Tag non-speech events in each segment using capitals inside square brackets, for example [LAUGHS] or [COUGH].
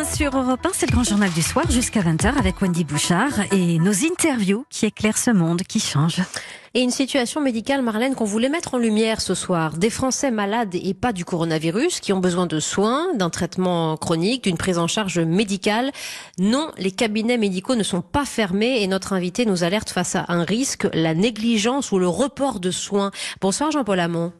matin sur Europe 1, c'est le grand journal du soir jusqu'à 20h avec Wendy Bouchard et nos interviews qui éclairent ce monde qui change. Et une situation médicale, Marlène, qu'on voulait mettre en lumière ce soir. Des Français malades et pas du coronavirus qui ont besoin de soins, d'un traitement chronique, d'une prise en charge médicale. Non, les cabinets médicaux ne sont pas fermés et notre invité nous alerte face à un risque, la négligence ou le report de soins. Bonsoir Jean-Paul Hamon.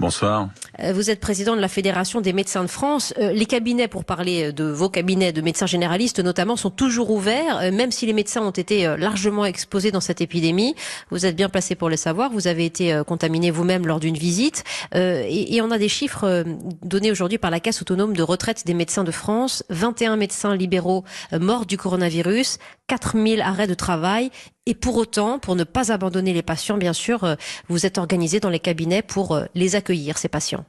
Bonsoir. Euh, vous êtes président de la Fédération des médecins de France. Euh, les cabinets, pour parler de vos cabinets de médecins généralistes notamment, sont toujours ouverts, euh, même si les médecins ont été largement exposés dans cette épidémie. Vous êtes bien placé pour le savoir. Vous avez été contaminé vous-même lors d'une visite. Et, on a des chiffres donnés aujourd'hui par la Caisse autonome de retraite des médecins de France. 21 médecins libéraux morts du coronavirus, 4000 arrêts de travail et pour autant, pour ne pas abandonner les patients, bien sûr, vous êtes organisé dans les cabinets pour les accueillir, ces patients.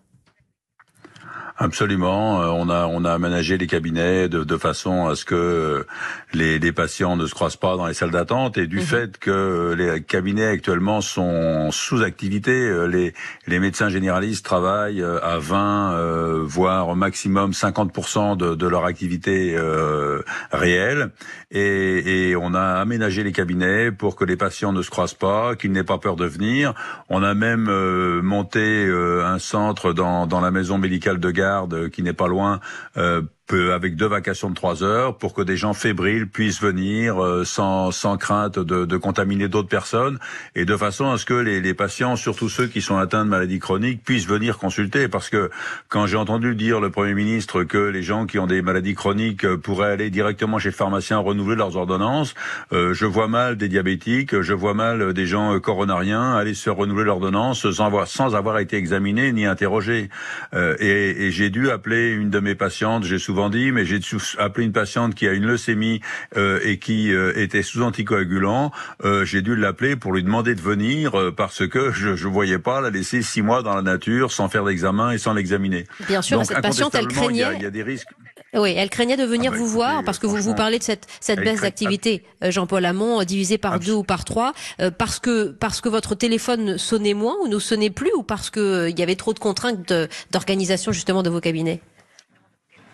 Absolument. Euh, on a on a aménagé les cabinets de, de façon à ce que les, les, patients ne se croisent pas dans les salles d'attente et du mhm. fait que les cabinets actuellement sont sous activité, euh, les les médecins généralistes travaillent euh, à 20 voire au maximum 50% de, de leur activité euh, réelle et, et on a aménagé les cabinets pour que les patients ne se croisent pas, qu'ils n'aient pas peur de venir. On a même monté un centre dans dans la maison médicale de garde qui n'est pas loin euh, avec deux vacations de trois heures pour que des gens fébriles puissent venir euh, sans, sans crainte de, de contaminer d'autres personnes et de façon à ce que les, les, patients, surtout ceux qui sont atteints de maladies chroniques, puissent venir consulter. Parce que quand j'ai entendu dire le Premier ministre que les gens qui ont des maladies chroniques euh, pourraient aller directement chez le pharmacien renouveler leurs ordonnances, euh, je vois mal des diabétiques, je vois mal des gens coronariens aller se renouveler l'ordonnance sans avoir, sans avoir été examinés ni interrogés. Euh, et, et j'ai dû appeler une de mes patientes, j'ai souvent dit, mais j'ai appelé une patiente qui a une leucémie euh, et qui euh, était sous anticoagulant. Euh, j'ai dû l'appeler pour lui demander de venir parce que je ne voyais pas la laisser six mois dans la nature sans faire d'examen et sans l'examiner. Bien sûr, cette patiente, elle craignait. Il y, a, des risques. Oui, elle craignait de venir ah bah vous voir parce que vous vous parlez de cette, cette baisse d'activité, Jean-Paul Hamon, divisé par deux ou par trois, parce que parce que votre téléphone sonnait moins ou ne sonnait plus ou parce que il y avait trop de contraintes d'organisation justement de vos cabinets?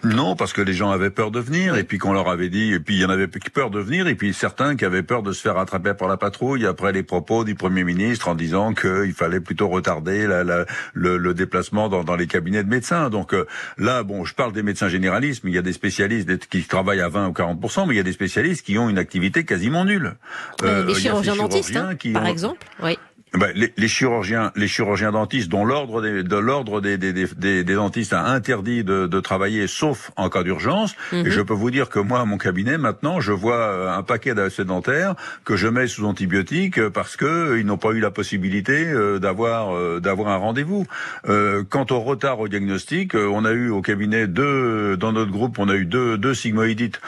Non, parce que les gens avaient peur de venir, et puis qu'on leur avait dit, et puis il y en avait qui peur de venir, et puis certains qui avaient peur de se faire attraper par la patrouille après les propos du Premier ministre en disant qu'il fallait plutôt retarder la, la, le, le, déplacement dans, dans, les cabinets de médecins. Donc euh, là, bon, je parle des médecins généralistes, mais il y a des spécialistes qui travaillent à 20 ou 40% mais il y a des spécialistes qui ont une activité quasiment nulle. Euh, les chirurgiens dentistes, hein, par exemple, oui. Ben, les, les, chirurgiens, les chirurgiens dentistes, dont l'ordre des, de l'ordre des, des, des, des, dentistes a interdit de, de travailler, sauf en cas d'urgence. Et mhm. je peux vous dire que moi, à mon cabinet, maintenant, je vois euh, un paquet d'AEC dentaires que je mets sous antibiotiques euh, parce que euh, ils n'ont pas eu la possibilité d'avoir d'avoir un rendez-vous. quant au retard au diagnostic, on a eu au cabinet deux, dans notre groupe, on a eu deux, deux sigmoïdites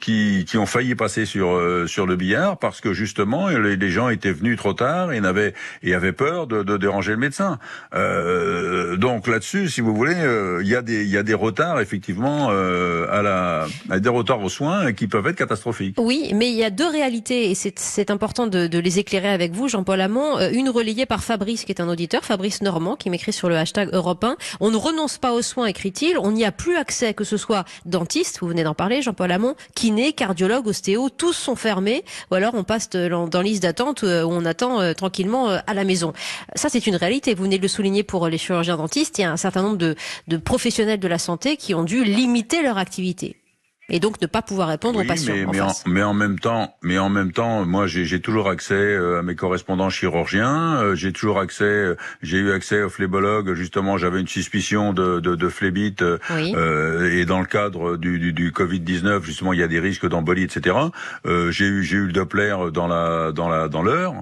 qui, qui ont failli passer sur sur le billard parce que justement, les, les gens étaient venus trop tard et avait et avait peur de, de déranger le médecin. Euh, donc là-dessus, si vous voulez, euh, il y a des il y a des retards effectivement euh, à la à des retards aux soins qui peuvent être catastrophiques. Oui, mais il y a deux réalités et c'est important de, de, les éclairer avec vous, Jean-Paul Hamon. Euh, une relayée par Fabrice, qui est un auditeur, Fabrice Normand, qui m'écrit sur le hashtag Europe 1. On ne renonce pas aux soins, écrit-il. On n'y a plus accès, que ce soit dentiste, vous venez d'en parler, Jean-Paul Hamon, kiné, cardiologue, ostéo, tous sont fermés. Ou alors on passe dans, dans liste d'attente où on attend tranquillement euh, à la maison. Ça, c'est une réalité. Vous venez de le souligner pour les chirurgiens dentistes. Il y a un certain nombre de, de professionnels de la santé qui ont dû limiter leur activité et donc ne pas pouvoir répondre aux patients. Mais, en, mais, en, même temps, mais en même temps, moi j'ai toujours accès euh, à mes correspondants chirurgiens. Euh, j'ai toujours accès, j'ai eu accès aux phlébologues. Justement, j'avais une suspicion de, de, de phlébite euh, et dans le cadre du, du, du Covid 19, justement, il y a des risques d'embolie, etc. j'ai eu j'ai eu le Doppler dans la dans la dans l'heure.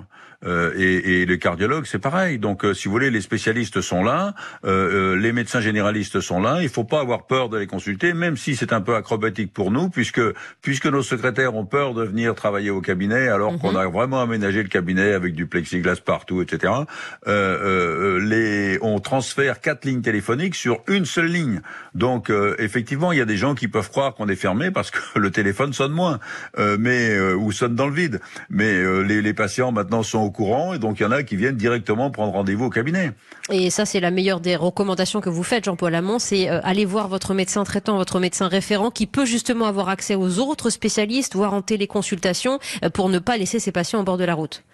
Euh, et, et, le cardiologue, c'est pareil. Donc, euh, si vous voulez, les spécialistes sont là, euh, les médecins généralistes sont là. Il faut pas avoir peur de les consulter, même si c'est un peu acrobatique pour nous, puisque puisque nos secrétaires ont peur de venir travailler au cabinet, alors mhm. qu'on a vraiment aménagé le cabinet avec du plexiglas partout, etc. les, on transfère quatre lignes téléphoniques sur une seule ligne. Donc, effectivement, il y a des gens qui peuvent croire qu'on est fermé parce que [LAUGHS] le téléphone sonne moins, mais ou sonne dans le vide. Mais les, les patients maintenant sont au courant et donc il y en a qui viennent directement prendre rendez-vous au cabinet. Et ça, c'est la meilleure des recommandations que vous faites, Jean-Paul Hamon, c'est euh, aller voir votre médecin traitant, votre médecin référent, qui peut justement avoir accès aux autres spécialistes, voire en téléconsultation, euh, pour ne pas laisser ses patients au bord de la route.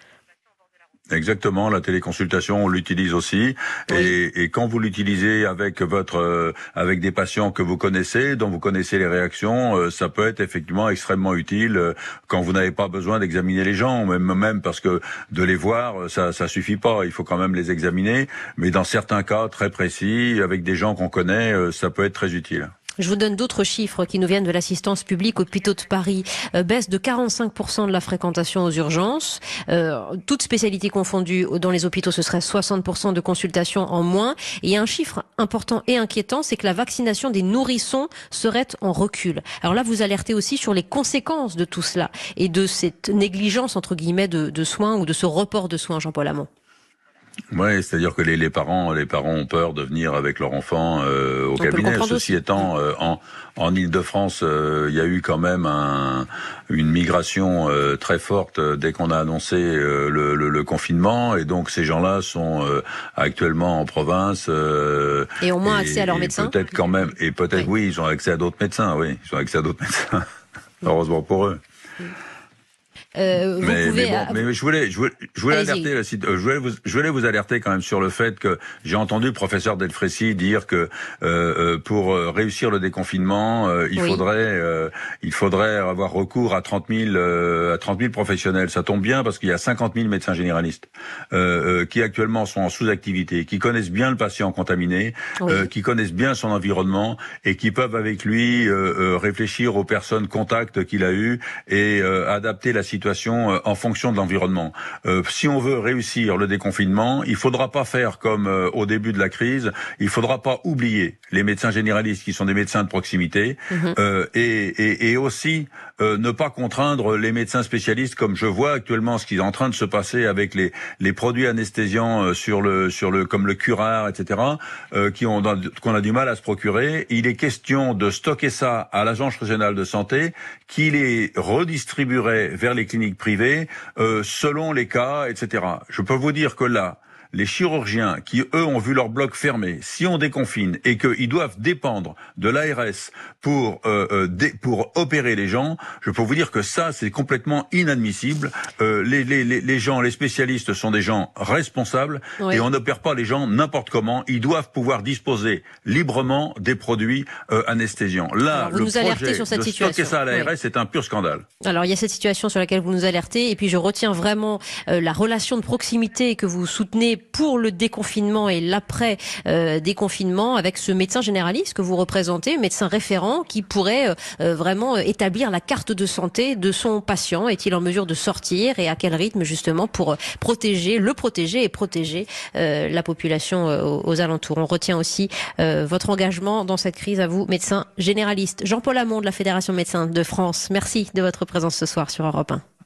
Exactement, la téléconsultation, on l'utilise aussi. Et, quand vous l'utilisez avec votre, euh, avec des patients que vous connaissez, dont vous connaissez les réactions, euh, ça peut être effectivement extrêmement utile euh, quand vous n'avez pas besoin d'examiner les gens, même, même parce que de les voir, ça, ça suffit pas. Il faut quand même les examiner. Mais dans certains cas très précis, avec des gens qu'on connaît, ça peut être très utile. Je vous donne d'autres chiffres qui nous viennent de l'assistance publique au hôpitaux de Paris. Euh, baisse de 45% de la fréquentation aux urgences. Euh, toutes spécialités confondues, dans les hôpitaux, ce serait 60% de consultations en moins. Et un chiffre important et inquiétant, c'est que la vaccination des nourrissons serait en recul. Alors là, vous alertez aussi sur les conséquences de tout cela et de cette négligence, entre guillemets, de, soins ou de ce report de soins, Jean-Paul Hamon. Oui, c'est-à-dire que les, les, parents, les parents ont peur de venir avec leur enfant euh, au cabinet. Ceci étant, euh, en, en Ile-de-France, euh, il y a eu quand même un, une migration très forte dès qu'on a annoncé le, le, le, confinement, et donc ces gens-là sont actuellement en province. et ont moins accès à leurs médecins. Peut-être quand même, et peut-être oui. ils ont accès à d'autres médecins. Oui, ils ont accès à d'autres [LAUGHS] médecins. Heureusement pour eux. Euh, mais, vous pouvez... mais, je voulais, je voulais, je voulais alerter, euh, je voulais, vous, je voulais vous alerter quand même sur le fait que j'ai entendu le professeur Delfrécy dire que euh, euh pour réussir le déconfinement, il faudrait, il faudrait avoir recours à 30 000, à 30 000 professionnels. Ça tombe bien parce qu'il y a 50 000 médecins généralistes qui actuellement sont en sous-activité, qui connaissent bien le patient contaminé, qui connaissent bien son environnement et qui peuvent avec lui réfléchir aux personnes contacts qu'il a eues et adapter la situation situation euh, en fonction de l'environnement. Euh, si on veut réussir le déconfinement, il faudra pas faire comme euh, au début de la crise. Il faudra pas oublier les médecins généralistes qui sont des médecins de proximité mhm. et, et, et, aussi ne pas contraindre les médecins spécialistes comme je vois actuellement ce qui est en train de se passer avec les, les produits anesthésiants sur le sur le comme le curare etc qui ont qu'on a du mal à se procurer. Il est question de stocker ça à l'agence régionale de santé qui les redistribuerait vers les cliniques privées euh, selon les cas, etc. Je peux vous dire que là, les chirurgiens qui, eux, ont vu leur bloc fermé, si on déconfine et qu'ils doivent dépendre de l'ARS pour, euh, euh pour opérer les gens, je peux vous dire que ça, c'est complètement inadmissible. Euh, les, les, les, gens, les spécialistes sont des gens responsables et on n'opère pas les gens n'importe comment. Ils doivent pouvoir disposer librement des produits euh, anesthésiants. Là, le projet sur cette de situation. stocker ça à l'ARS, c'est un pur scandale. Alors, il y a cette situation sur laquelle vous nous alertez et puis je retiens vraiment euh, la relation de proximité que vous soutenez pour le déconfinement et l'après euh, déconfinement avec ce médecin généraliste que vous représentez, médecin référent, qui pourrait euh, euh, vraiment établir la carte de santé de son patient. Est-il en mesure de sortir et à quel rythme justement pour protéger, le protéger et protéger la population aux, alentours? On retient aussi votre engagement dans cette crise à vous, médecin généraliste. Jean-Paul Hamon de la Fédération médecins de France. Merci de votre présence ce soir sur Europe 1.